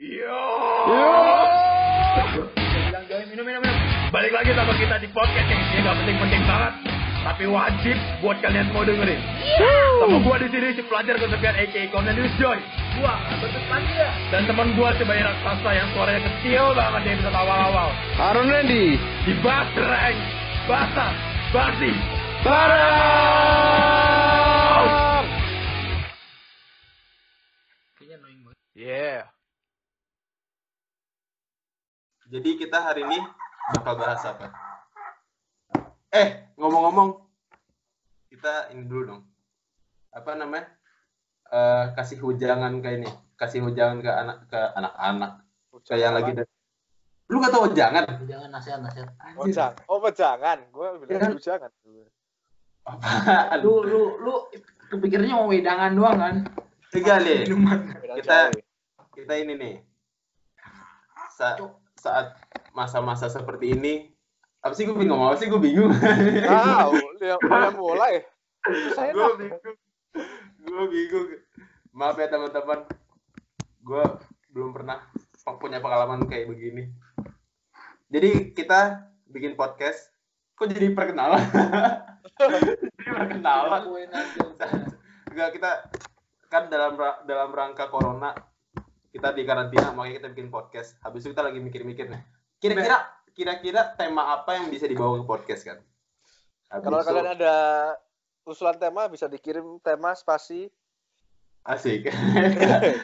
Yo. minum, minum, minum. Balik lagi sama kita di podcast yang isinya gak penting-penting banget, tapi wajib buat kalian semua dengerin. Sama gua di sini si pelajar kesepian AKA Cornelius Joy. Gua betul pelajar. Dan teman gua si bayi raksasa yang suaranya kecil banget di episode awal-awal. Harun Randy. Di Basreng, Basah, Basi, Barang. Yeah. Jadi kita hari ini bakal bahas apa? Eh, ngomong-ngomong, kita ini dulu dong. Apa namanya? Eh, kasih hujangan ke ini, kasih hujangan ke anak ke anak-anak. Kayak yang lagi ada. Lu gak tau hujangan? Jangan nasihat nasihat. Oh, jangan. Oh, jangan. Gue bilang Ya. jangan. Apaan? Lu lu lu kepikirnya mau wedangan doang kan? Tiga deh. Kita-. Kita ini nih. Sa- saat masa-masa seperti ini, apa sih gue bingung apa sih gue bingung. Tahu, lu yang, mulai. Saya gue bingung. Gue bingung. Maaf ya teman-teman. Gue belum pernah punya pengalaman kayak begini. Jadi kita bikin podcast. Kok jadi perkenalan? Jadi perkenalan. Enggak kita kan dalam dalam rangka corona kita di karantina makanya kita bikin podcast habis itu kita lagi mikir-mikir nih kira-kira kira-kira tema apa yang bisa dibawa ke podcast kan Habis Kalau itu- kalian ada usulan tema bisa dikirim tema spasi. asik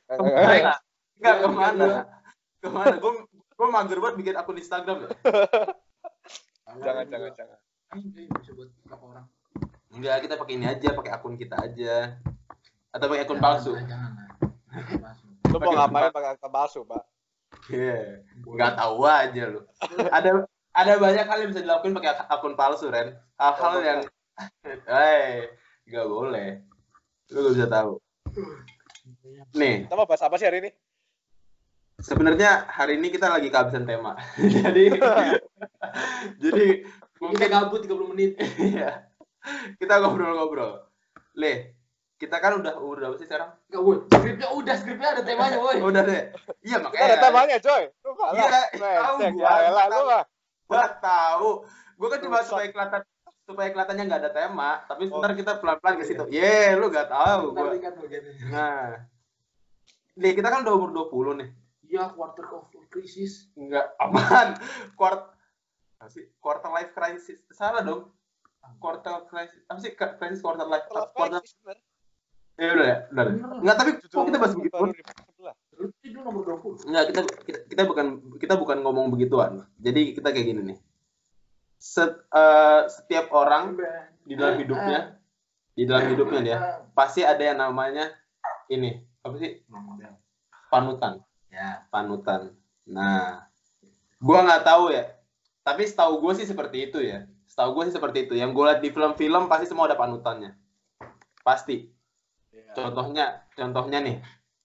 Enggak, enggak ke mana? Ke mana? Gue gue mager banget bikin akun Instagram ya. jangan, jangan, jangan. Ini bisa buat berapa orang? Enggak, kita pakai ini aja, pakai akun kita aja. Atau pakai akun palsu. Jangan, Jangan. Lu mau ngapain pakai akun palsu, Pak? Iya. Enggak tahu aja lu. Ada ada banyak hal yang bisa dilakukan pakai ak- akun palsu, Ren. Hal-hal yang eh enggak boleh. Lu gak bisa tahu. Nih, Kita mau bahas apa sih hari ini? sebenarnya hari ini kita lagi kehabisan tema. jadi jadi mungkin gabut 30 menit. Iya. Kita ngobrol-ngobrol. Le, kita kan udah udah apa sih sekarang? Enggak, woi. Skripnya udah, skripnya ada temanya, woi. Udah deh. Iya Kita makanya. ada temanya, coy. Lu Iya, tahu gua. ya elah, lu mah. Gua tahu. Gua kan cuma supaya kelihatan supaya kelihatannya nggak ada tema, tapi Oh. sebentar kita pelan-pelan ke situ. Ye, lu gak tahu gua. Nah. Le, kita kan udah umur 20 nih. Iya, quarter of crisis. Enggak aman. Quart apa sih? Quarter life crisis. Salah dong. Quarter crisis. Apa sih? Crisis quarter life. Quarter udah ya, udah. Bener. Enggak, tapi kok kita bahas begitu? Baru 2011. Lu itu nomor 20. Enggak, kita, kita kita bukan kita bukan ngomong begituan. Jadi kita kayak gini nih. Set, eh, setiap orang di dalam hidupnya, di dalam hidupnya dia pasti ada yang namanya ini apa sih panutan, Ya. panutan. Nah, gua nggak tahu ya. Tapi setahu gue sih seperti itu ya. Setahu gue sih seperti itu. Yang gue lihat di film-film pasti semua ada panutannya. Pasti. Iya. Contohnya, contohnya nih,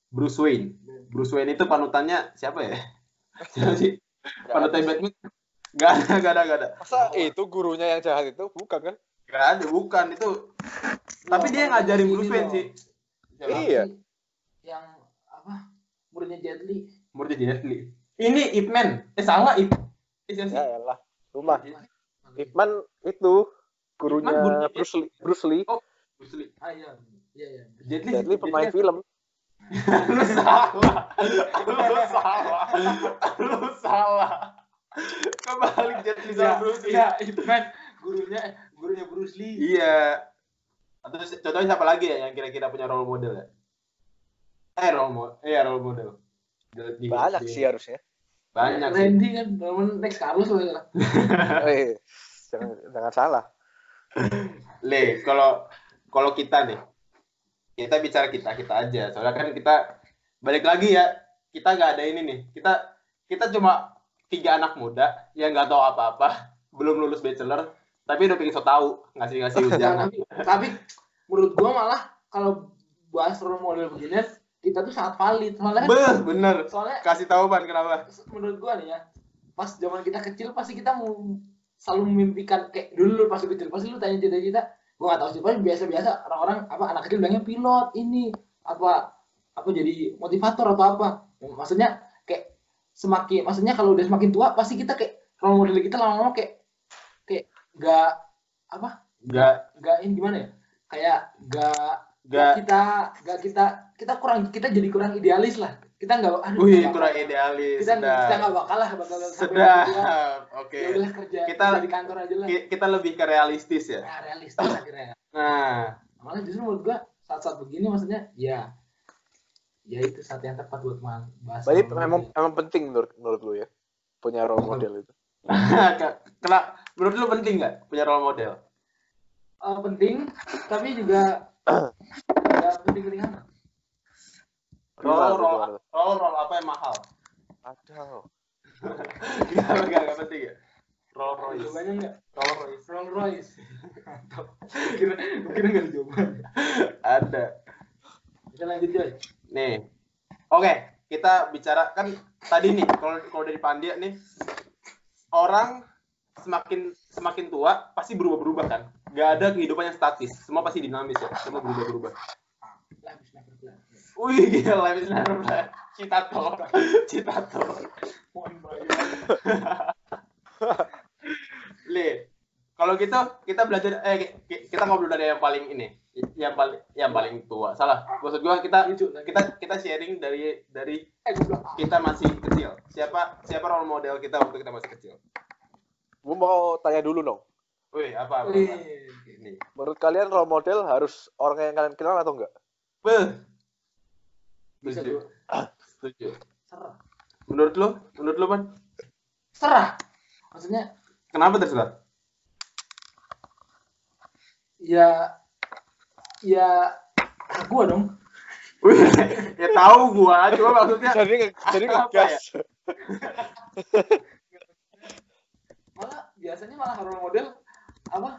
Bruce Wayne. Bruce Wayne itu panutannya siapa ya? Siapa sih? Panutan Batman? Gak ada, gak ada, gak ada. Masa itu gurunya yang jahat itu bukan kan? Gak ada, bukan itu. Tapi dia yang ngajarin Bruce Wayne sih. Siapa? Iya. Yang apa? Muridnya Jet Li. Muridnya Jet Li. Ini Ip Man. Eh salah Ip. Eh? Ya elah. Rumah. Ipman itu gurunya Bruce Lee. Bruce Lee. Bruce Lee. Ah iya. Iya, iya. Jet Li pemain film. Lu salah. Lu salah. Lu salah. Kebalik Jet Li sama Bruce Lee. Iya, itu kan gurunya gurunya Bruce Lee. Iya. Atau contohnya siapa lagi ya yang kira-kira punya role model ya? Eh role model, iya role model. Banyak di- sih harusnya. Banyak sih. Randy kan temen next Carlos loh ya. Eh, jangan, jangan salah. Le, kalau kalau kita nih, kita bicara kita kita aja. Soalnya kan kita balik lagi ya, kita nggak ada ini nih. Kita kita cuma tiga anak muda yang nggak tahu apa-apa, belum lulus bachelor, tapi udah pengen so tahu ngasih-ngasih ujangan. tapi, tapi menurut gua malah kalau bahas role model begini kita tuh sangat valid soalnya kan- Beh, bener. soalnya Kasih tahu ban kenapa? menurut gua nih ya pas zaman kita kecil pasti kita mau selalu memimpikan kayak dulu pas kecil pasti lu tanya cita-cita gua gak tahu sih. Paling biasa-biasa orang-orang apa anak kecil bilangnya pilot ini apa apa jadi motivator atau apa. Maksudnya semakin maksudnya kalau udah semakin tua pasti kita kayak role model kita lama-lama kayak kayak gak apa Nggak, gak ini gimana ya? Kayak gak nggak. kita gak kita kita kurang kita jadi kurang idealis lah kita nggak aduh Wih, kurang bakal- idealis. kita kita Sedap. nggak bakal lah bakal sampai Sedap. Oke. ya udahlah kerja Kita- kerja di kantor aja lah Ki- Kita lebih ke realistis ya. ya, realistis akhirnya Nah, malah justru menurut gua saat-saat begini maksudnya ya ya itu saat yang tepat buat bahas Berarti role memang model. memang penting menurut menurut lu ya punya role model itu. kena menurut lu penting nggak punya role model? Eh, penting tapi juga ya penting-penting amat Role gimana? role role apa yang mahal? Ada. Gak gak gak penting ya. Role Royce. jawabannya enggak Role Royce. Rolls Royce kira kira nggak ada jawaban Ada. kita lanjut Joy Nih. Oke, kita bicara kan tadi nih kalau kalau dari Pandia nih orang semakin semakin tua pasti berubah-berubah kan. Gak ada kehidupan yang statis. Semua pasti dinamis ya. Semua berubah-berubah. lah habis never plan Wih, gila, plan. Citato. Citato. mohon bayar Le, kalau gitu kita belajar eh ki- kita ngobrol dari yang paling ini, yang paling yang paling tua. Salah. Maksud gua kita kita kita sharing dari dari eh kita masih kecil. Siapa siapa role model kita waktu kita masih kecil? Gue mau tanya dulu dong. Wih, apa apa? apa? Wih, Ini. Menurut kalian role model harus orang yang kalian kenal atau enggak? Beh. Bisa Setuju. Setuju. serah Menurut lu? Menurut lu, Man? serah maksudnya Kenapa terserah? ya ya gua dong ya tahu gua, cuma maksudnya Jadi nge- jadi ngegas. malah biasanya malah role model apa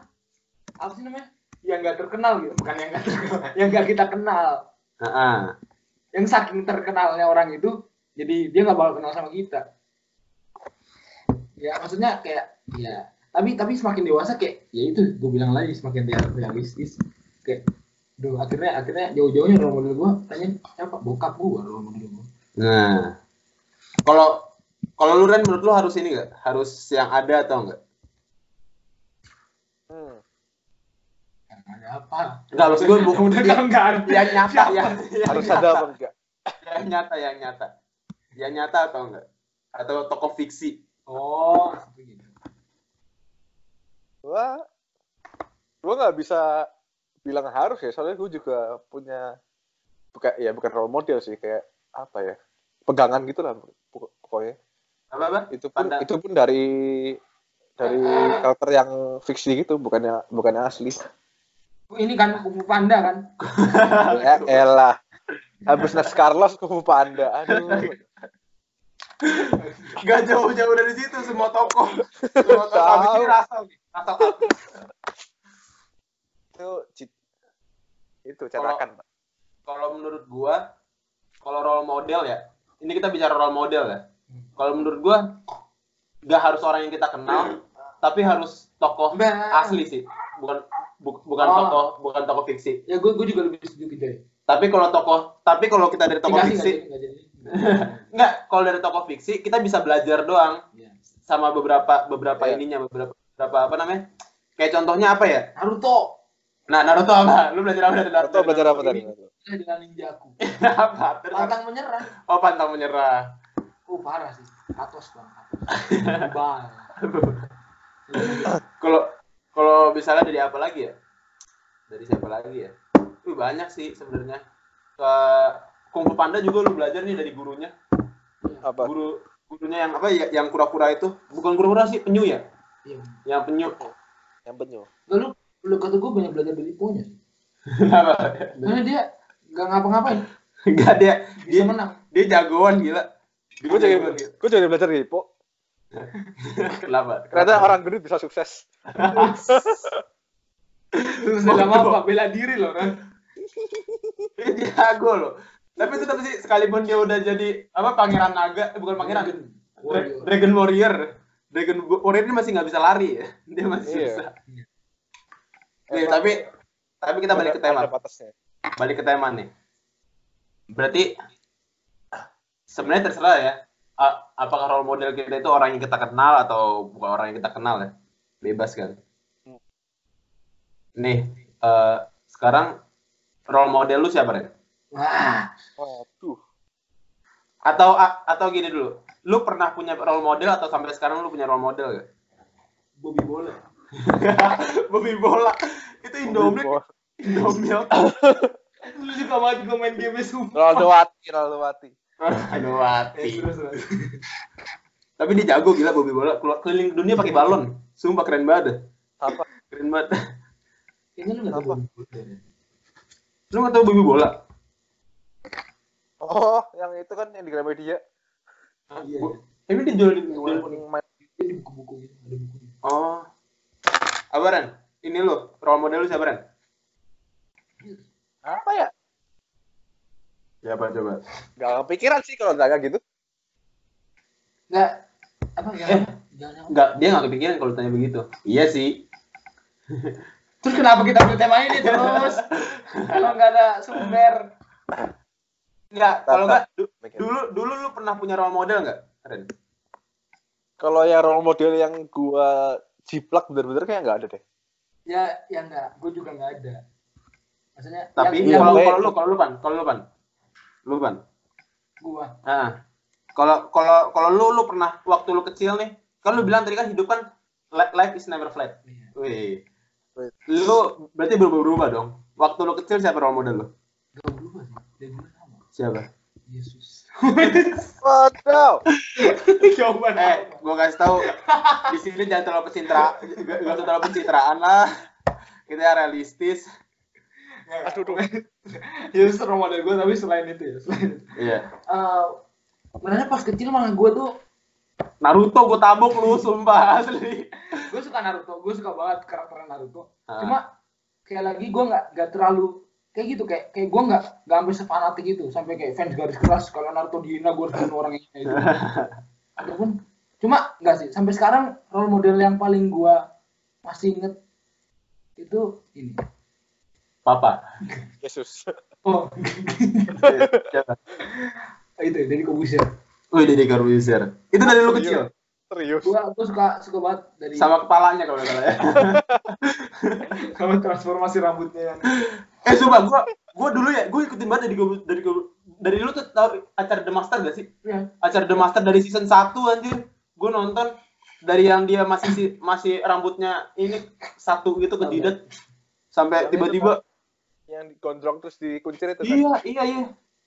apa sih namanya yang nggak terkenal gitu bukan yang nggak terkenal yang nggak kita kenal Heeh. Yang saking terkenalnya orang itu jadi dia nggak bakal kenal sama kita ya maksudnya kayak ya tapi tapi semakin dewasa kayak ya itu gue bilang lagi semakin realistis kayak Duh, akhirnya akhirnya jauh-jauhnya role model gue tanya siapa bokap gue role model gue Nah, kalau kalau lu Ren menurut lu harus ini nggak? Harus yang ada atau enggak? Hmm. yang ada apa. Enggak, maksud gue bukan udah nggak ada. yang nyata yang, yang Harus nyata. ada apa enggak? yang nyata yang nyata. Yang nyata atau enggak? Atau tokoh fiksi? Oh seperti gitu. Gua gua nggak bisa bilang harus ya, soalnya gue juga punya bukan ya bukan role model sih. Kayak apa ya? Pegangan gitu lah pokok- pokoknya. Apa apa? Itu pun Pandang. itu pun dari dari karakter yang fiksi gitu. Bukannya bukannya asli ini kan kupu panda kan? Ya elah. Habis Nas Carlos ke Panda. Aduh. Gak jauh-jauh dari situ semua tokoh semua tokoh Tahu. abis ini Russell Up. itu itu cetakan Pak. kalau menurut gua kalau role model ya ini kita bicara role model ya. Kalau menurut gua gak harus orang yang kita kenal tapi harus tokoh Bah. asli sih. Bukan bu- bukan Oh. tokoh bukan tokoh fiksi ya gue gue juga lebih setuju ke Joy tapi kalau tokoh tapi kalau kita dari tokoh fiksi enggak jadi, enggak jadi. Enggak, kalau dari tokoh fiksi kita bisa belajar doang Iya. sama beberapa beberapa Iya. ininya beberapa beberapa apa namanya? Kayak contohnya apa ya? Naruto Nah, Naruto apa? Lu belajar apa dari Naruto? atau belajar apa tadi dengan ninjaku apa? Pantang menyerah Oh, pantang menyerah. oh parah sih atos bang atos bal Kalau kalau misalnya dari apa lagi ya? Dari siapa lagi ya? Wih, banyak sih sebenarnya. Ke Kung Fu Panda juga lu belajar nih dari gurunya. apa Guru gurunya yang apa ya? Yang kura-kura itu. Bukan kura-kura sih, penyu ya? iya Yang penyu. yang penyu lalu lu kata gue banyak belajar dari Ponya sih Kenapa? karena dia gak ngapa-ngapain Enggak dia bisa dia menang dia jagoan gila. Dia gue jadi gue jadi belajar dari Ipo Kenapa? ternyata orang gendut bisa sukses terus dalam apa bela diri loh kan Dia jago loh. Tapi tetap sih sekalipun dia udah jadi apa pangeran naga, eh, bukan pangeran, Dragon Dra- Warrior. Dragon Warrior. Dragon Warrior ini masih nggak bisa lari ya. Dia masih Iya. susah. Nih, tapi tapi kita balik ke tema. Balik ke tema nih. Berarti sebenarnya terserah ya. apakah role model kita itu orang yang kita kenal atau bukan orang yang kita kenal ya bebas kan Hmm. nih eh, sekarang role model lu siapa Ren? Wah, Waduh. atau a- atau gini dulu lu pernah punya role model atau sampai sekarang lu punya role model gak? Bobby Bola. Bobby bola itu Indomie Indomie Lu suka banget gue main game sumpah. Ronaldo Wati, Ronaldo Wati. aduh Eh, mati terus, terus. tapi dia jago gila Bobby bola keluar keliling dunia pakai balon sumpah keren banget. Apa? keren banget Kayaknya lu nggak tahu Apa? Bobby Bola. lu nggak tahu Bobby bola Oh, yang itu kan yang di Gramedia. Iya. Bu- ini dijual di main Dia di buku-buku gitu, ada bukunya. oh apa Ren ini lu role model lu siapa Ren apa ya? siapa coba Gak kepikiran sih kalau Zaga gitu. Nggak, apa ya? Eh. Enggak, dia nggak kepikiran kalau tanya begitu. Iya sih. Terus kenapa kita beli tema ini terus? Kalau nggak ada sumber. Enggak, kalau enggak dulu dulu lu pernah punya role model enggak, Ren? Kalau yang role model yang gua jiplak bener-bener kayak nggak ada deh. Ya, ya nggak. Gue juga nggak ada. Maksudnya, Tapi yang, kalau kalau lu kalau lu pan, kalau lu pan. Lu pan. gua. Nah, kalau kalau kalau lu lu pernah waktu lu kecil nih, kan lu bilang tadi kan hidup kan li- life is never flat. Iya. Wih. Lu berarti berubah-berubah dong. Waktu lu kecil siapa role model lu? Gak berubah sih. Dari dulu sama. Siapa? Yesus. Waduh. Jawaban Eh, gua kasih tahu di sini jangan terlalu pencitra, gak, terlalu pencitraan lah. Kita yang realistis. Aduh, duh. Yesus role model gue, tapi selain itu ya. Selain itu. Iya. Eh, sebenarnya pas kecil malah gue tuh Naruto gua tabok lu sumpah asli. gue suka Naruto gue suka banget karakter Naruto Ah. cuma kayak lagi gue nggak nggak terlalu kayak gitu kayak kayak gue nggak nggak sampai sefanatik itu sampai kayak fans garis keras kalau Naruto dihina gue harus bunuh orang yang itu ataupun cuma nggak sih sampai sekarang role model yang paling gue masih inget itu ini Papa. Yesus. oh? itu dari Kobusier Wih, Deddy Corbuzier. Itu dari lu kecil. Serius. gue gue suka suka banget dari Sama kepalanya kalau nggak salah ya. sama transformasi rambutnya yang eh, sumpah gua gua dulu ya, gua ikutin banget dari dari dari dulu tuh tahu acara The Master gak sih? ya Acara The Master dari season 1 anjir. Gua nonton dari yang dia masih si- masih rambutnya ini satu gitu ke jidat sampai tiba-tiba Yang digondrong terus dikuncir itu kan. iya iya iya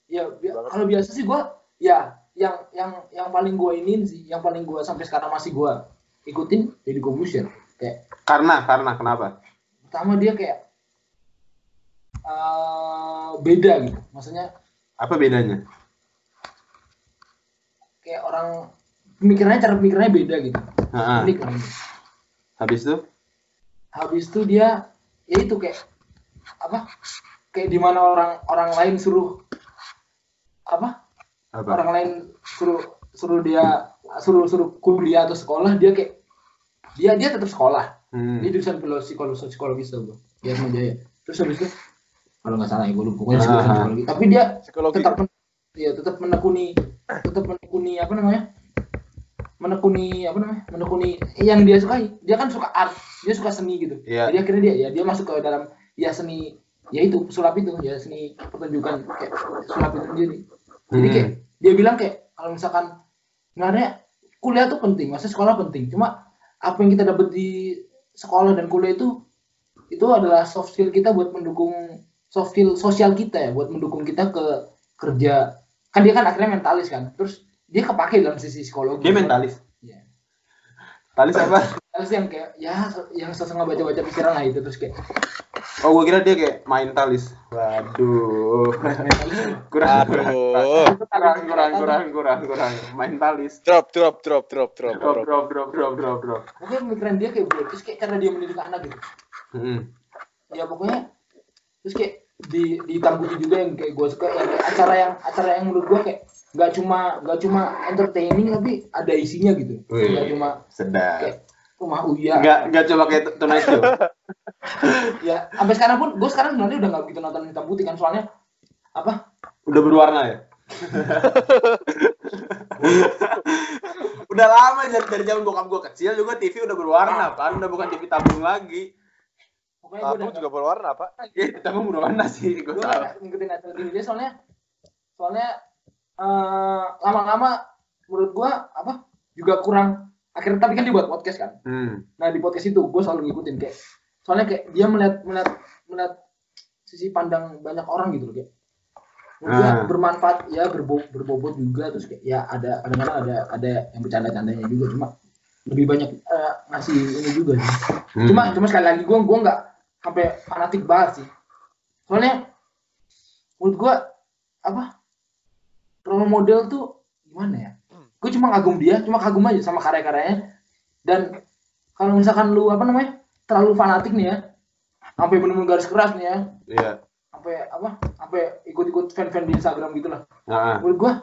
ya bi- kalau biasa sih gue ya yang yang yang paling gue ini sih yang paling gue sampai sekarang masih gue ikutin jadi Corbusier kayak karena karena kenapa? Pertama dia kayak eh, beda gitu. Maksudnya apa bedanya? kayak orang pemikirannya cara pemikirannya beda gitu. Heeh. unik habis itu habis itu dia ya itu kayak apa? Kayak di mana orang orang lain suruh apa? Apa? Orang lain suruh suruh dia suruh suruh kuliah atau sekolah dia kayak dia dia tetap sekolah. Hmm. dia jurusan psikologi psikologis tuh bro dia. Jaya terus habis itu kalau nggak salah ya gue lupa. Pokoknya Ah. jurusan psikologi. Tapi dia Psikologi. tetap men- ya tetap menekuni tetap menekuni apa namanya? Menekuni apa namanya? Menekuni yang dia sukai. Dia kan suka art. Dia suka seni gitu. Iya. jadi akhirnya dia ya dia masuk ke dalam ya seni ya itu sulap itu. Ya seni pertunjukan kayak sulap itu sendiri jadi Hmm. kayak dia bilang kayak kalau misalkan sebenarnya kuliah tuh penting masa sekolah penting. Cuma apa yang kita dapat di sekolah dan kuliah itu itu adalah soft skill kita buat mendukung soft skill sosial kita ya buat mendukung kita ke kerja. Kan dia kan akhirnya mentalis kan terus dia kepake dalam sisi psikologi. Dia mentalis Mentalis apa mentalis yang kayak ya yang setengah baca-baca pikiran lah itu terus kayak oh gua kira dia kayak main talis. Waduh. Kurang Aduh. kurang kurang kurang kurang kurang main talis. Drop, drop, drop, drop, drop, drop drop. drop drop drop drop drop. Pokoknya pemikiran dia kayak bro terus kayak cara dia mendidik anak gitu. Hmm. ya pokoknya terus kayak di di putih juga yang kayak gue suka yang kayak acara yang acara yang menurut gue kayak nggak cuma nggak cuma entertaining tapi ada isinya gitu. Nggak cuma sedap. kayak rumah uya. Nggak nggak coba kayak Tonight Show. Ya sampai sekarang pun gue sekarang sebenarnya udah nggak begitu nonton hitam putih kan soalnya apa? Udah berwarna ya? Udah lama dari dari zaman bokap gue kecil juga TV udah berwarna kan? Udah bukan TV tabung lagi Pokoknya gue udah juga berwarna, Pak. Iya, tabung berwarna sih gue gue nggak ngikutin TV dia soalnya soalnya eh, lama-lama menurut gue apa juga kurang akhirnya tapi kan dia buat podcast kan hmm. nah di podcast itu gue selalu ngikutin kayak soalnya kayak dia melihat melihat melihat sisi pandang banyak orang gitu loh kayak Menurut gua Ah. bermanfaat ya berbo berbobot juga terus kayak ya ada kadang-kadang ada ada yang bercanda-candanya juga cuma lebih banyak eh, ngasih ini juga sih Hmm. cuma cuma sekali lagi gue gue nggak sampai fanatik banget sih. Soalnya menurut gue apa role model tuh gimana ya? Gue cuma kagum dia cuma kagum aja sama karya-karyanya. Dan kalau misalkan lu apa namanya terlalu fanatik nih ya sampai benar-benar garis keras nih ya iya. sampai apa sampai ikut-ikut fan-fan di Instagram gitu lah. Nah, menurut gue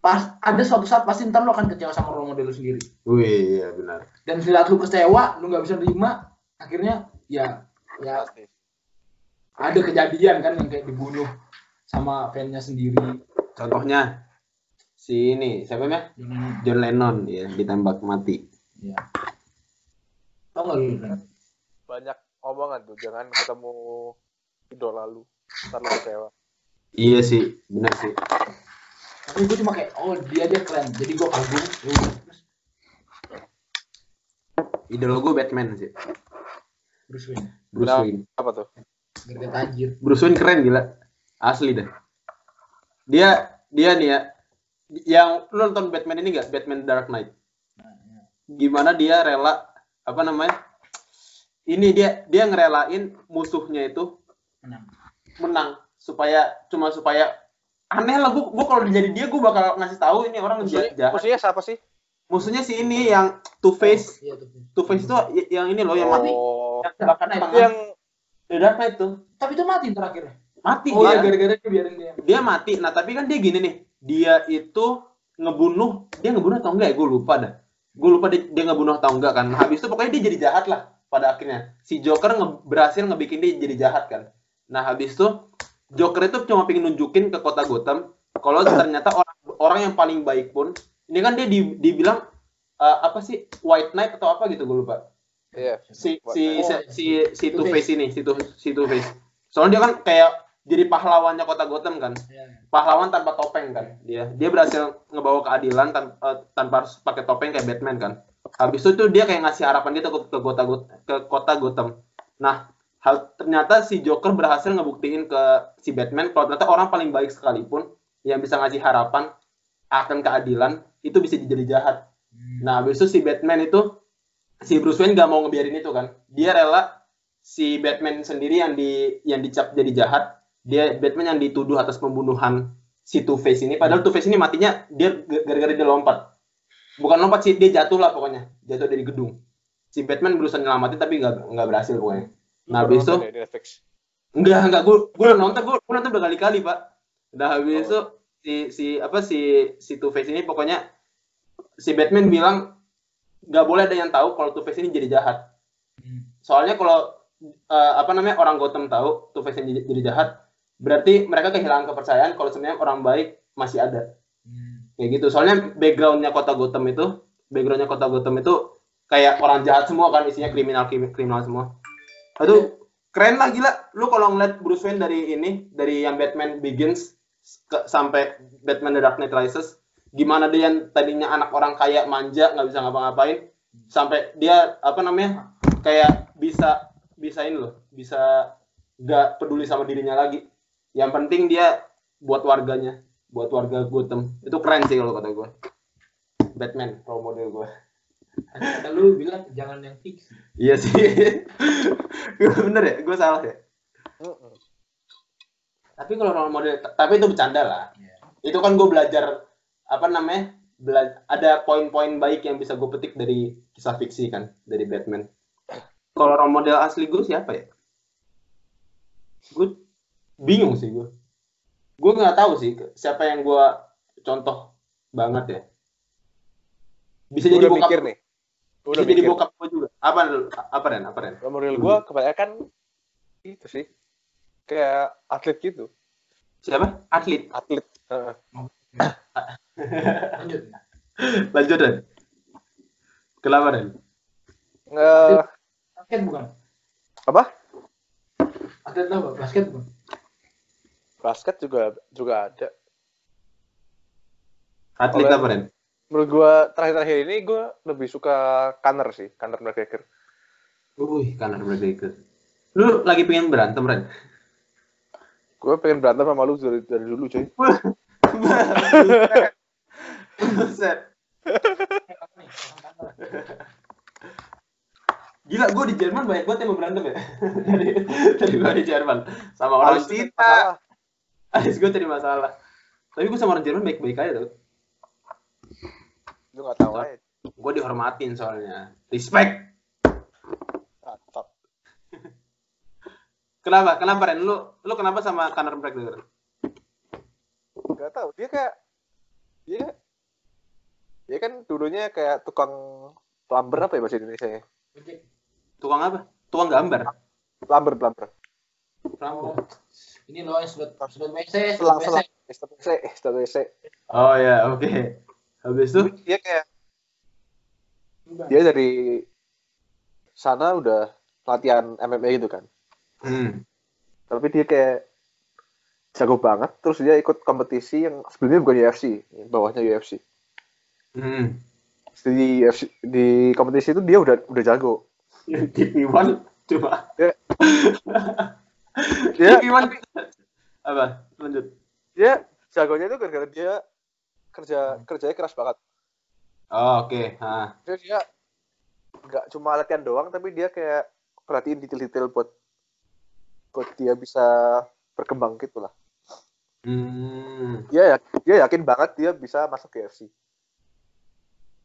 pas ada suatu saat pasti ntar lu akan kecewa sama role model lu sendiri. Wih iya benar. Dan saat lu kecewa lu nggak bisa terima akhirnya ya ya Pasti. ada kejadian kan yang kayak dibunuh sama fansnya sendiri contohnya si ini siapa namanya John Lennon ya ditembak mati ya tau lu Ren? Banyak omongan tuh, jangan ketemu idola lu. Ntar lu kecewa. iya sih benar sih tapi gue cuma kayak oh dia dia keren jadi gue kagum ya idola gue Batman sih Bruce Wayne. Bruce? Wayne. Apa tuh? gara tajir Bruce Wayne keren gila. Asli dah dia dia nih ya yang lu nonton Batman ini gak Batman Dark Knight. Gimana dia rela apa namanya? Ini dia dia ngerelain musuhnya itu menang. menang. Supaya cuma supaya aneh lah gua, gua kalau jadi dia gua bakal ngasih tahu ini orang Musuhnya, jahat musuhnya siapa sih? musuhnya si ini yang Two Face. Iya tuh Two Face itu yang ini loh yang mati. Oh, tangan itu yang The Dark Knight tuh. Tapi itu mati terakhirnya mati oh dia ya gara-gara dia biarin dia. Dia mati. Nah tapi kan dia gini nih. Dia itu ngebunuh dia ngebunuh atau enggak ya? Gue lupa dah. Gue lupa dia, dia ngebunuh atau enggak kan. Habis itu pokoknya dia jadi jahat lah pada akhirnya. Si Joker nge- berhasil ngebikin dia jadi jahat kan. Nah habis itu Joker itu cuma pengen nunjukin ke kota Gotham kalau ternyata orang orang yang paling baik pun ini kan dia di- dibilang eh, apa sih? White Knight atau apa gitu gue lupa iya. si White si si si, si Two. Face. ini si Two si Two Face soalnya dia kan kayak jadi pahlawannya kota Gotham kan. Ya. pahlawan tanpa topeng kan dia. Dia berhasil ngebawa keadilan tan- eh, tanpa harus pakai topeng kayak Batman kan. Habis itu tuh dia kayak ngasih harapan gitu ke, ke kota ke kota Gotham. Nah hal ternyata si Joker berhasil ngebuktiin ke si Batman kalau ternyata orang paling baik sekalipun yang bisa ngasih harapan akan keadilan itu bisa jadi jahat. Nah habis itu si Batman itu si Bruce Wayne gak mau ngebiarin itu kan. Dia rela si Batman sendiri yang di yang dicap jadi jahat dia Batman yang dituduh atas pembunuhan si Two Face ini. Padahal Two Face ini matinya dia gara-gara dia lompat. Bukan lompat sih dia jatuh lah pokoknya. Jatuh dari gedung. Si Batman berusaha nyelamatin tapi nggak nggak berhasil pokoknya. Nah habis itu ya enggak enggak gue gue nonton gue gue nonton berkali-kali pak. Udah habis itu si si apa si si Two Face ini pokoknya si Batman bilang nggak boleh ada yang tahu kalau Two Face ini jadi jahat. Hmm. soalnya kalau eh, apa namanya orang Gotham tahu Two Face ini jadi jahat berarti mereka kehilangan kepercayaan kalau sebenarnya orang baik masih ada. Hmm. kayak gitu. Soalnya backgroundnya kota Gotham itu backgroundnya kota Gotham itu kayak orang jahat semua kan isinya kriminal kriminal semua. Aduh keren lah gila. Lu kalau ngeliat Bruce Wayne dari ini dari yang Batman Begins ke- sampai Batman The Dark Knight Rises gimana dia yang tadinya anak orang kaya manja nggak bisa ngapa-ngapain sampai dia apa namanya kayak bisa bisa ini loh bisa nggak peduli sama dirinya lagi. Yang penting dia buat warganya buat warga Gotham. Itu keren sih kalau kata gue Batman role model gue kata lu bilang jangan yang fiksi iya sih. Bener ya gue salah ya. Tapi kalau role model tapi itu bercanda lah. Iya. itu kan gue belajar apa namanya ada poin-poin baik yang bisa gue petik dari kisah fiksi kan dari Batman kalau role model asli gue siapa ya gue bingung sih gue gue nggak tahu sih siapa yang gue contoh banget ya bisa Gua jadi udah bokap mikir nih. Gua bisa udah jadi mikir. bokap gue juga apa apa Ren apa Ren Role model gue kebanyakan itu sih. Kayak atlet gitu. siapa atlet Atlet. Heeh. Lanjut lanjut Ren Kenapa? Nge- Basket bukan? apa? Atlet apa? Basket bukan? Basket juga juga ada. Atlet Oleh- apa Den? Menurut gua terakhir-terakhir ini gua lebih suka Conor sih, Conor McGregor. Wih, Conor McGregor. Lu lagi pengen berantem, Ren? Gue pengen berantem sama lu dari, dari dulu, cuy. Buset. Gila, gue di Jerman banyak banget yang mau berantem ya. dari dari gue di Jerman sama orang Cina. masalah. Alis gue cari masalah. Tapi gue sama orang Jerman baik-baik aja tuh. Lu gak tahu aja. Gue dihormatin soalnya. Respect. Fuck. Kenapa? Kenapa Ren? Lu lu kenapa sama Conor McGregor? Gak tahu. Dia kayak dia dia kan dulunya kayak tukang plumber apa ya bahasa Indonesia ya? Tukang apa? Tukang gambar. Plumber, plumber. Oh, ini loh sudah sudah WC, Selang, WC. selang. STPC, STPC. Oh ya, oke. Habis itu Dia kayak dia dari sana udah latihan MMA gitu kan. hmm. Tapi dia kayak jago banget. Terus dia ikut kompetisi yang sebelumnya bukan UFC, bawahnya UFC. Hmm. Di UFC, di kompetisi itu dia udah udah jago. TV1 cuma Dia TV1 apa? Lanjut. dia jagonya itu gara-gara dia kerja kerjanya keras banget. Oh, oke. Ah. Dia dia nggak cuma latihan doang, tapi dia kayak perhatiin detail-detail buat buat dia bisa berkembang gitu lah. Hmm. Dia ya, dia yakin banget dia bisa masuk ke UFC.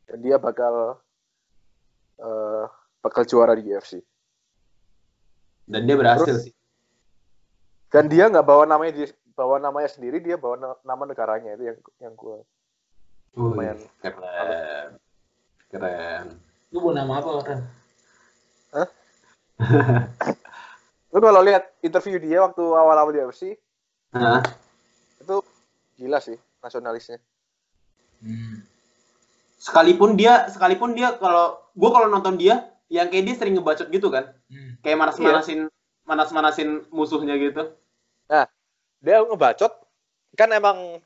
Dan dia bakal eh, bakal juara di UFC. Dan dia berhasil Terus- sih. Dan dia nggak bawa namanya di bawa namanya sendiri, dia bawa na- nama negaranya itu yang yang gue lumayan. Keren. Keren. Lu mau nama apa, Ren? Lu kalau lihat interview dia waktu awal-awal di UFC Hah? itu gila sih nasionalisnya. Hmm. Sekalipun dia, sekalipun dia kalau gua kalau nonton dia, yang kayak dia sering ngebacot gitu kan, Hmm. kayak manas-manasin, manas-manasin musuhnya gitu. Dia ngebacot kan emang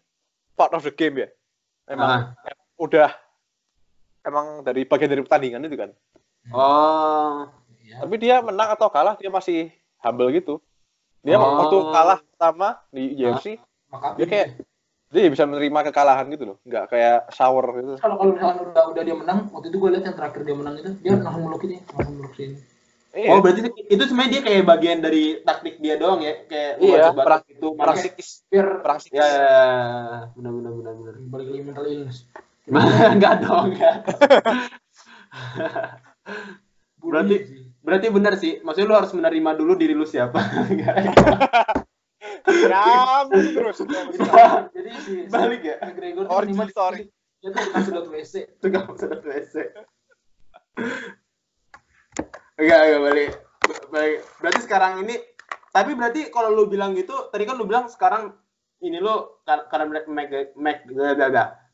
part of the game ya. Emang Ah. udah emang dari bagian dari pertandingan itu kan. Oh, Ya. Tapi dia menang atau kalah dia masih humble gitu. Dia Oh. waktu kalah pertama di UFC Maka dia kayak dia bisa menerima kekalahan gitu loh, nggak kayak sour gitu. kalau kalau misalkan udah udah dia menang, waktu itu gue lihat yang terakhir dia menang itu, dia langsung meluk ini, langsung meluk sini. Iya, oh berarti itu sebenarnya dia kayak bagian dari taktik dia doang ya, kayak Iya, perang- gitu. perang psikis, Biar perang psikis. Ya, ya, ya. benar benar benar benar. balik lagi mental illness. Enggak dong, enggak. Berarti berarti benar sih. Maksudnya lu harus menerima dulu diri lu siapa. Nyambung terus. Jadi si Balik ya? McGregor tuh terima story. dia tuh bukan sedot WC. Itu gak sedot WC. Enggak, enggak balik. Balik. Berarti sekarang ini tapi berarti kalau lu bilang gitu, tadi kan lu bilang sekarang ini lu kar- karena Mac Mac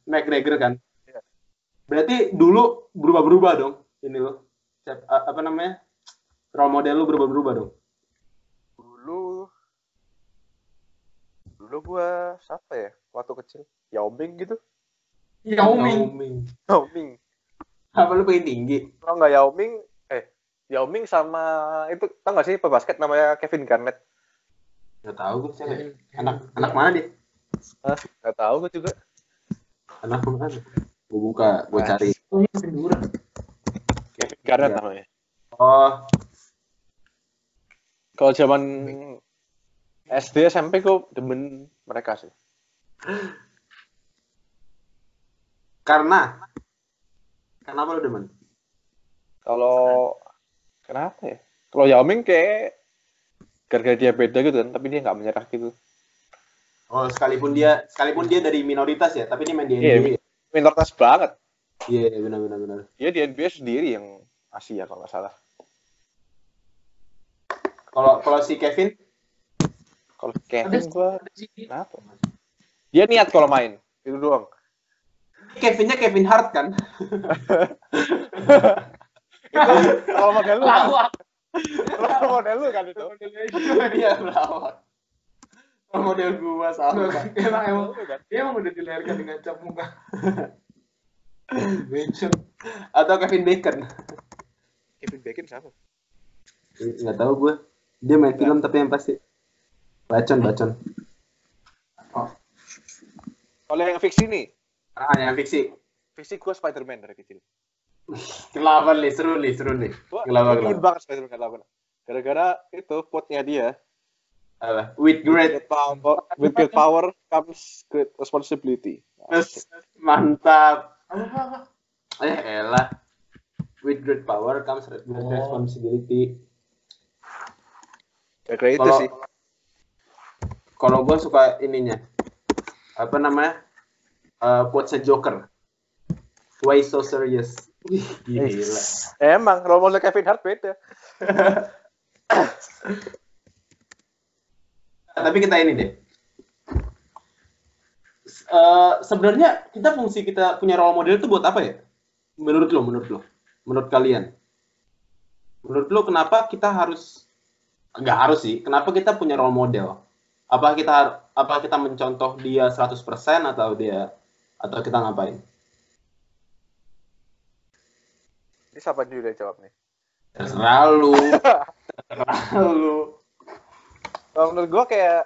McGregor kan. Iya. Berarti dulu berubah-berubah dong ini a- Apa namanya? Role model lu berubah-berubah dong. Dulu dulu gua siapa ya? Waktu kecil Yao Ming gitu. Yao Ming. Yao Ming. Yao Ming. Apa lu pengen tinggi? Kalau nggak Yao Ming, eh Yao Ming sama itu tau gak sih pebasket namanya Kevin Garnett? Gak tahu gue siapa. ya. Anak anak mana dia? Hah? Gak tahu gue juga. Anak mana? Gue buka, gue Nah. cari. Oh. Kevin Garnett Iya. namanya. Oh, Kalau zaman SD SMP gue demen mereka sih. karena kenapa lu demen? Kalau kenapa ya? Kalau Yao Ming kayak gara-gara dia beda gitu kan, tapi dia nggak menyerah gitu. Oh, sekalipun dia sekalipun dia dari minoritas ya, tapi dia main di NBA. Minoritas banget. Iya, benar benar benar. Dia di NBA sendiri yang Asia kalau nggak salah. Kalau kalau si Kevin, Kalau Kevin gue kenapa? Dia niat kalau main itu doang. Kevinnya Kevin Hart kan? itu role model lu kan? Lawak. role model lu kan itu Dia pelawak. Oh, model gua sama. emang emang kan? dia emang udah dilahirkan dengan cap muka. Bencong. Atau Kevin Bacon. Kevin Bacon siapa Nggak tahu gue. Dia main film tapi yang pasti. Bacon, bacon. Oh, kalau yang fiksi nih Ah, yang fiksi. fiksi gue Spider-Man dari kecil Kenapa nih? Seru nih, seru nih. Kenapa, ingin kenapa? banget Spider-Man kenapa gara-gara itu quote-nya dia Apa? With great. With power, with great power comes great responsibility. Terus, mantap. Eh, elah. With great power comes great Oh. responsibility. Ya kayak itu sih. Kalau gue suka ininya. Apa namanya? Uh, quotes Joker. Why so serious? Gila. Emang role model Kevin Hart beda. tapi kita ini deh. Eh, sebenarnya kita fungsi kita punya role model itu buat apa ya? Menurut lo, menurut lo, menurut kalian? Menurut lo kenapa kita harus nggak harus sih? Kenapa kita punya role model? Apa kita apa kita mencontoh dia 100% atau dia atau kita ngapain? Ini siapa dulu yang jawab nih? Terserah lu. Terserah lu. Kalau menurut gue kayak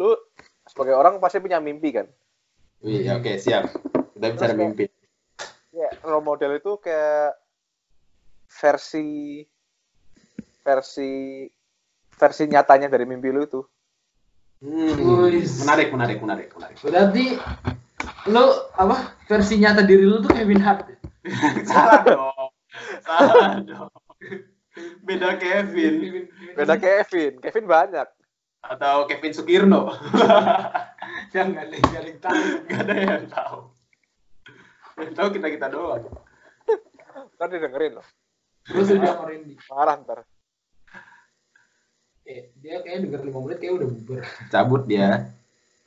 lu sebagai orang pasti punya mimpi kan. Wih, oke siap. Kita bicara mimpi. Ya, role model itu kayak versi versi versi nyatanya dari mimpi lu itu. Hmm, menarik, menarik, menarik, menarik. Berarti lu apa versi nyata diri lu tuh Kevin Hart. ya? Salah dong. Salah dong. Beda Kevin. Beda Kevin, Kevin banyak. Atau Kevin Sukirno. Jangan deh, jangan tahu. Gak ada yang tahu. Yang tahu kita-kita doang. Ntar didengerin loh. Terus udah. Marah ntar. Eh, dia kayaknya denger 5 menit kayak udah bubar. Cabut dia.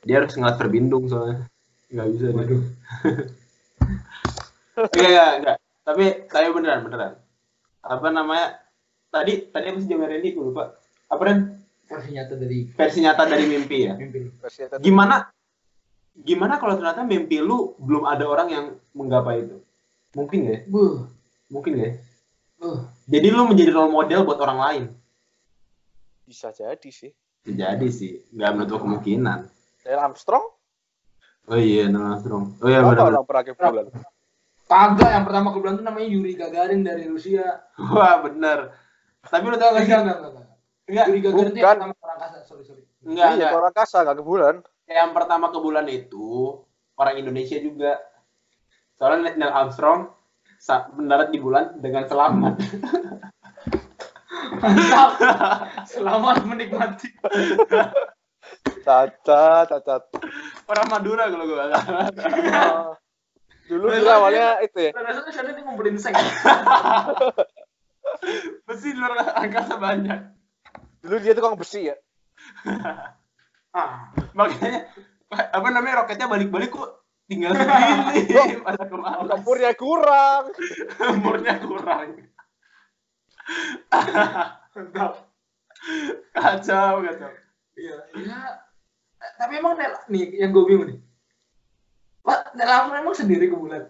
Dia harus ngeliat perbindung soalnya. Gak bisa dia. Waduh. Iya, iya, enggak. Tapi, tapi beneran, beneran. Apa namanya? Tadi, tadi apa sih jawab Randy? Gue lupa. Apa Ren? Versi nyata dari Versi nyata dari mimpi ya? mimpi lu. Versi nyata. gimana gimana kalau ternyata mimpi lu belum ada orang yang menggapai itu mungkin ya Buh, mungkin ya buh. jadi lu menjadi role model buat orang lain Bisa jadi sih. Bisa jadi sih nggak menutup kemungkinan Neil Armstrong? oh iya Neil Armstrong oh iya Apa benar orang pernah ke bulan? Kagak, yang pertama ke bulan tuh namanya Yuri Gagarin dari Rusia. wah bener tapi lu tau gak sih Enggak, enggak, enggak. enggak Yuri Gagarin bukan. yang pertama ke angkasa, sorry, sorry. enggak, iya, enggak. ke orang kasa, nggak ke bulan. yang pertama ke bulan itu orang Indonesia juga soalnya Neil Armstrong mendarat di bulan dengan selamat Mantap. Selamat menikmati. Cacat, cacat. orang Madura kalau gue gak salah Ah. Dulu dia awalnya itu ya. Rasanya sana dia ngumpulin seks. besi di luar angkasa banyak Dulu dia tukang besi ya. Ah, makanya apa namanya roketnya balik-balik kok tinggal segini ke mana Tempurnya kurang. umurnya kurang. Kacau kacau Iya, iya. Eh, Tapi emang Nel, nih yang gue bingung nih. Pak, Nel Armstrong emang sendiri ke bulan?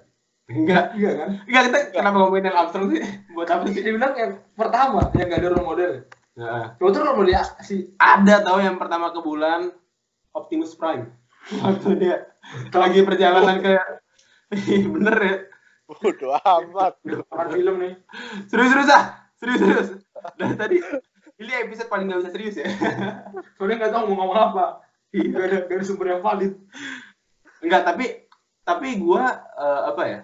enggak Iya kan? enggak kita kenapa ngomongin Neil Armstrong sih buat apa sih Dia bilang yang pertama yang gak ada role model. Nah, Lo tuh role model si ada tau yang pertama ke bulan Optimus Prime waktu dia lagi perjalanan ke bener ya Bodoh amat. orang film nih. serius serius ah serius serius dari tadi ini episode paling gak bisa serius ya Soalnya nggak tahu mau ngomong apa. Gak ada, gak ada sumber yang valid. Enggak, tapi tapi gue apa ya?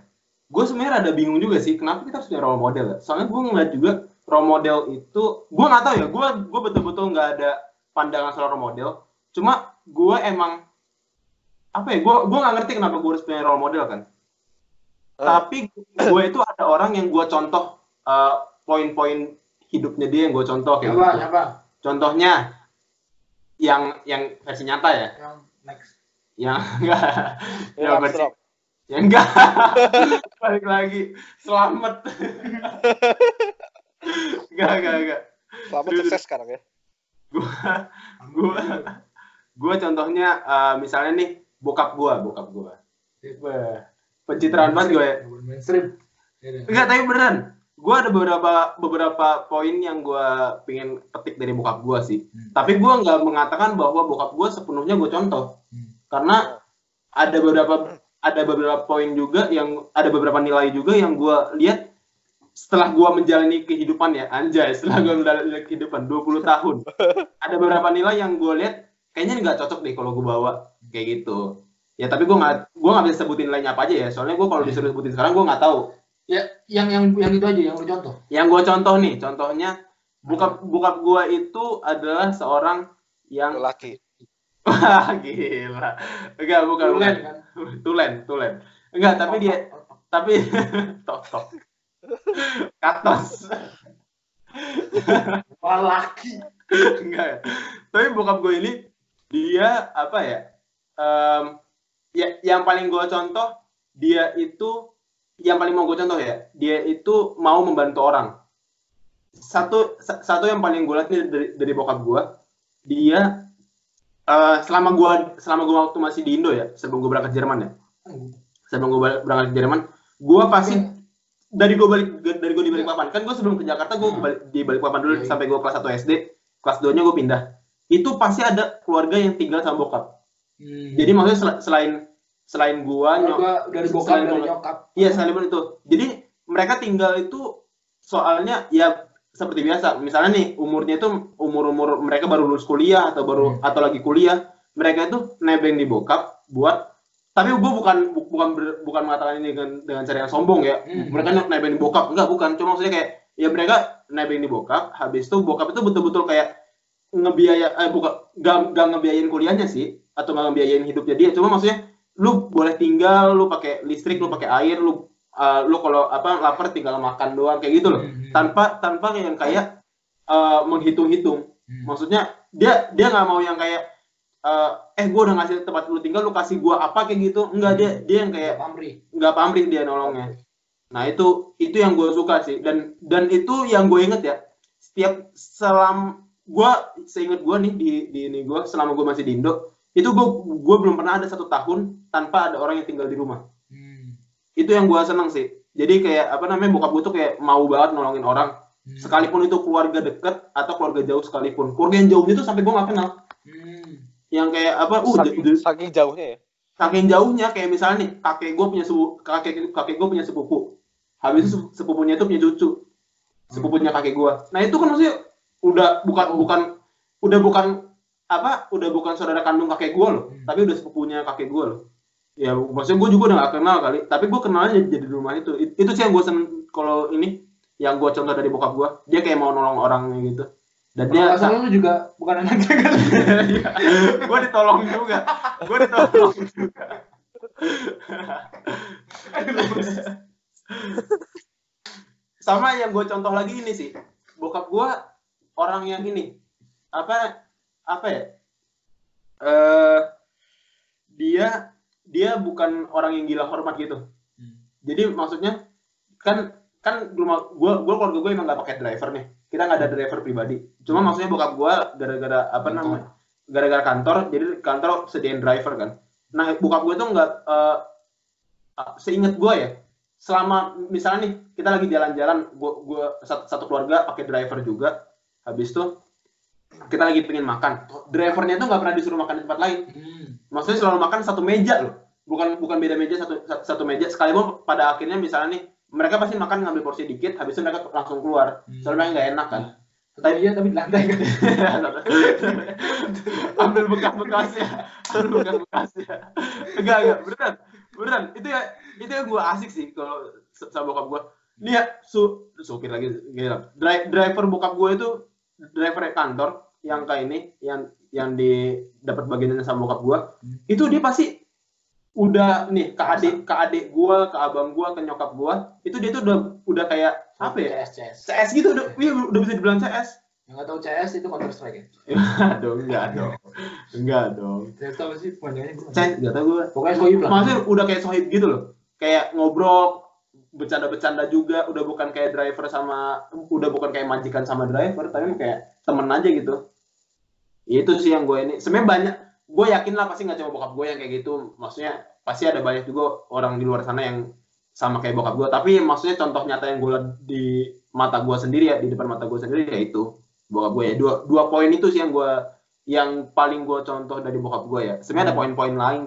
Gue sebenarnya ada bingung juga sih, kenapa kita harus punya role model? ya? Soalnya gue ngeliat juga role model itu, gue nggak tahu ya, gue gue betul-betul nggak ada pandangan soal role model. Cuma gue emang apa ya? Gue gue nggak ngerti kenapa gue harus punya role model kan. Tapi gue itu ada orang yang gue contoh eh, poin-poin hidupnya dia yang gue contoh kayak gitu. Siapa? Contohnya yang yang versi nyata ya, Yang next. yang enggak yang versi Armstrong. Ya enggak. Balik lagi. Selamat. enggak, enggak, enggak. Selamat Dulu. sukses sekarang ya. Gua gua gua contohnya eh, misalnya nih bokap gua, bokap gua. Wah, pencitraan banget gue ya. Mainstream. Ya, ya. Enggak, tapi beneran. Gue ada beberapa beberapa poin yang gue pengen petik dari bokap gue sih. Hmm. Tapi gue nggak mengatakan bahwa bokap gue sepenuhnya gue contoh. Hmm. Karena ada beberapa ada beberapa poin juga yang ada beberapa nilai juga yang gue lihat setelah gue menjalani kehidupan ya anjay setelah gue menjalani kehidupan 20 tahun ada beberapa nilai yang gue lihat kayaknya nggak cocok deh kalau gue bawa kayak gitu ya tapi gue nggak gue nggak bisa sebutin nilainya apa aja ya soalnya gue kalau disuruh sebutin sekarang gue nggak tahu Ya, yang yang yang itu aja yang lu contoh. yang gue contoh nih contohnya bokap bokap gue itu adalah seorang yang Lelaki. wah gila enggak bukan Tulen bukan kan. tulen tulen enggak tapi dia tapi tok tok katos Wah, laki. enggak ya. tapi bokap gue ini dia apa ya Em, ya yang paling gue contoh dia itu yang paling mau gue contoh ya dia itu mau membantu orang. Satu sa- satu yang paling gue lihat nih dari, dari bokap gue dia eh, selama gue selama gue waktu masih di Indo ya sebelum gue berangkat Jerman ya. Sebelum gue berangkat ke Jerman gue pasti dari gue balik dari gue di Balikpapan. Kan gue sebelum ke Jakarta gue balik, di Balikpapan dulu Iya, iya. sampai gue kelas 1 SD kelas 2 nya gue pindah. Itu pasti ada keluarga yang tinggal sama bokap. Hmm. jadi maksudnya sel- selain selain gua nyok dari bokap selain dari nyokap. iya sekalipun itu. Jadi mereka tinggal itu soalnya ya seperti biasa. Misalnya nih umurnya itu umur umur mereka baru lulus kuliah atau baru Hmm. atau lagi kuliah mereka itu nebeng di bokap buat tapi gue bukan bu- bukan ber- bukan mengatakan ini dengan dengan cara yang sombong ya. Hmm. mereka nebeng di bokap. Enggak bukan. Cuma maksudnya kayak ya mereka nebeng di bokap habis itu bokap itu betul-betul kayak ngebiaya eh bukan gak, gak ngebiayain kuliahnya sih atau gak ngebiayain hidupnya dia. Cuma maksudnya lu boleh tinggal lu pakai listrik lu pakai air lu eh, lu kalau apa lapar tinggal makan doang kayak gitu loh. Hmm. tanpa tanpa yang kayak eh, menghitung-hitung. Hmm. maksudnya dia dia nggak mau yang kayak eh, eh gue udah ngasih tempat lu tinggal lu kasih gua apa kayak gitu. Enggak dia dia yang kayak Pamri. nggak pamrih dia nolongnya. Nah itu itu yang gue suka sih. Dan dan itu yang gue inget ya setiap selam gue seinget gue nih di di ini gue selama gue masih di Indo itu gue gue belum pernah ada satu tahun tanpa ada orang yang tinggal di rumah. Hmm. itu yang gue seneng sih. Jadi kayak apa namanya bokap gue tuh kayak mau banget nolongin orang. Hmm. sekalipun itu keluarga deket atau keluarga jauh sekalipun. Keluarga yang jauhnya tuh sampai gue nggak kenal. Hmm. yang kayak apa uh saking, saking jauhnya ya. saking jauhnya kayak misalnya nih kakek gue punya sepupu kakek kakek gue punya sepupu. Habis itu sepupunya itu punya cucu. Sepupunya kakek gue nah itu kan maksudnya udah bukan bukan udah bukan apa udah bukan saudara kandung kakek gue loh. Hmm. tapi udah sepupunya kakek gue loh. Ya maksudnya gue juga udah gak kenal kali. Tapi gue kenalnya jadi di rumah itu. It- itu sih yang gue seneng kalau ini yang gue contoh dari bokap gue dia kayak mau nolong orang gitu. Dan dia salah lu juga bukan anaknya kan? gue ditolong juga. Gue ditolong juga. Sama yang gue contoh lagi ini sih. Bokap gue orang yang ini apa apa ya? Eh dia dia bukan orang yang gila hormat gitu. Jadi maksudnya kan kan rumah gue gue keluarga gue emang nggak pakai driver nih. Kita nggak ada driver pribadi. Cuma maksudnya bokap gue gara-gara apa Kantor. namanya? Gara-gara kantor jadi kantor sediain driver kan. Nah bokap gue tuh nggak eh, uh, seingat gue ya selama misalnya nih kita lagi jalan-jalan gue gue satu, satu keluarga pakai driver juga. Habis itu kita lagi pengen makan. Drivernya tuh nggak pernah disuruh makan di tempat lain. Hmm. maksudnya selalu makan satu meja loh. Bukan bukan beda meja satu satu, satu meja. Sekalipun pada akhirnya misalnya nih mereka pasti makan ngambil porsi dikit habis itu mereka langsung keluar. Hmm. soalnya nggak enak kan. Tapi iya tapi di lantai. Kan. ambil bekas-bekasnya. Ambil bekas-bekasnya. Enggak enggak. Beneran. Beneran. Itu ya itu yang gue asik sih kalau sama bokap gue nih ya su supir lagi gila Dri- driver bokap gue itu driver kantor yang kayak ini yang yang di dapat bagiannya sama bokap gue Hmm. itu dia pasti udah nih ke adik ke adik gue ke abang gue ke nyokap gue itu dia tuh udah udah kayak apa ya CS CS. CS gitu udah, iya, udah bisa dibilang CS Yang nggak tahu CS itu Counter Strike ya. Dong, enggak dong. Enggak dong. CS tahu sih panjangnya gue. Saya enggak tahu gue. Pokoknya sohib lah. Maksudnya udah kayak sohib gitu loh. Kayak ngobrol, bercanda-bercanda juga, udah bukan kayak driver sama udah bukan kayak majikan sama driver, tapi kayak temen aja gitu. Itu sih yang gue ini. Sebenarnya banyak gue yakin lah pasti nggak cuma bokap gue yang kayak gitu. Maksudnya pasti ada banyak juga orang di luar sana yang sama kayak bokap gue. Tapi maksudnya contoh nyata yang gue di mata gue sendiri ya, di depan mata gue sendiri ya itu bokap gue ya. Dua, dua poin itu sih yang gue yang paling gue contoh dari bokap gue ya. Sebenarnya ada poin-poin lain,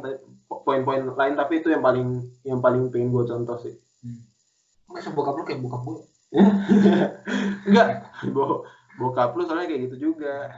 poin-poin lain tapi itu yang paling yang paling pengen gue contoh sih. Masa bokap lu kayak bokap gue. Enggak, Bo bokap lu soalnya kayak gitu juga.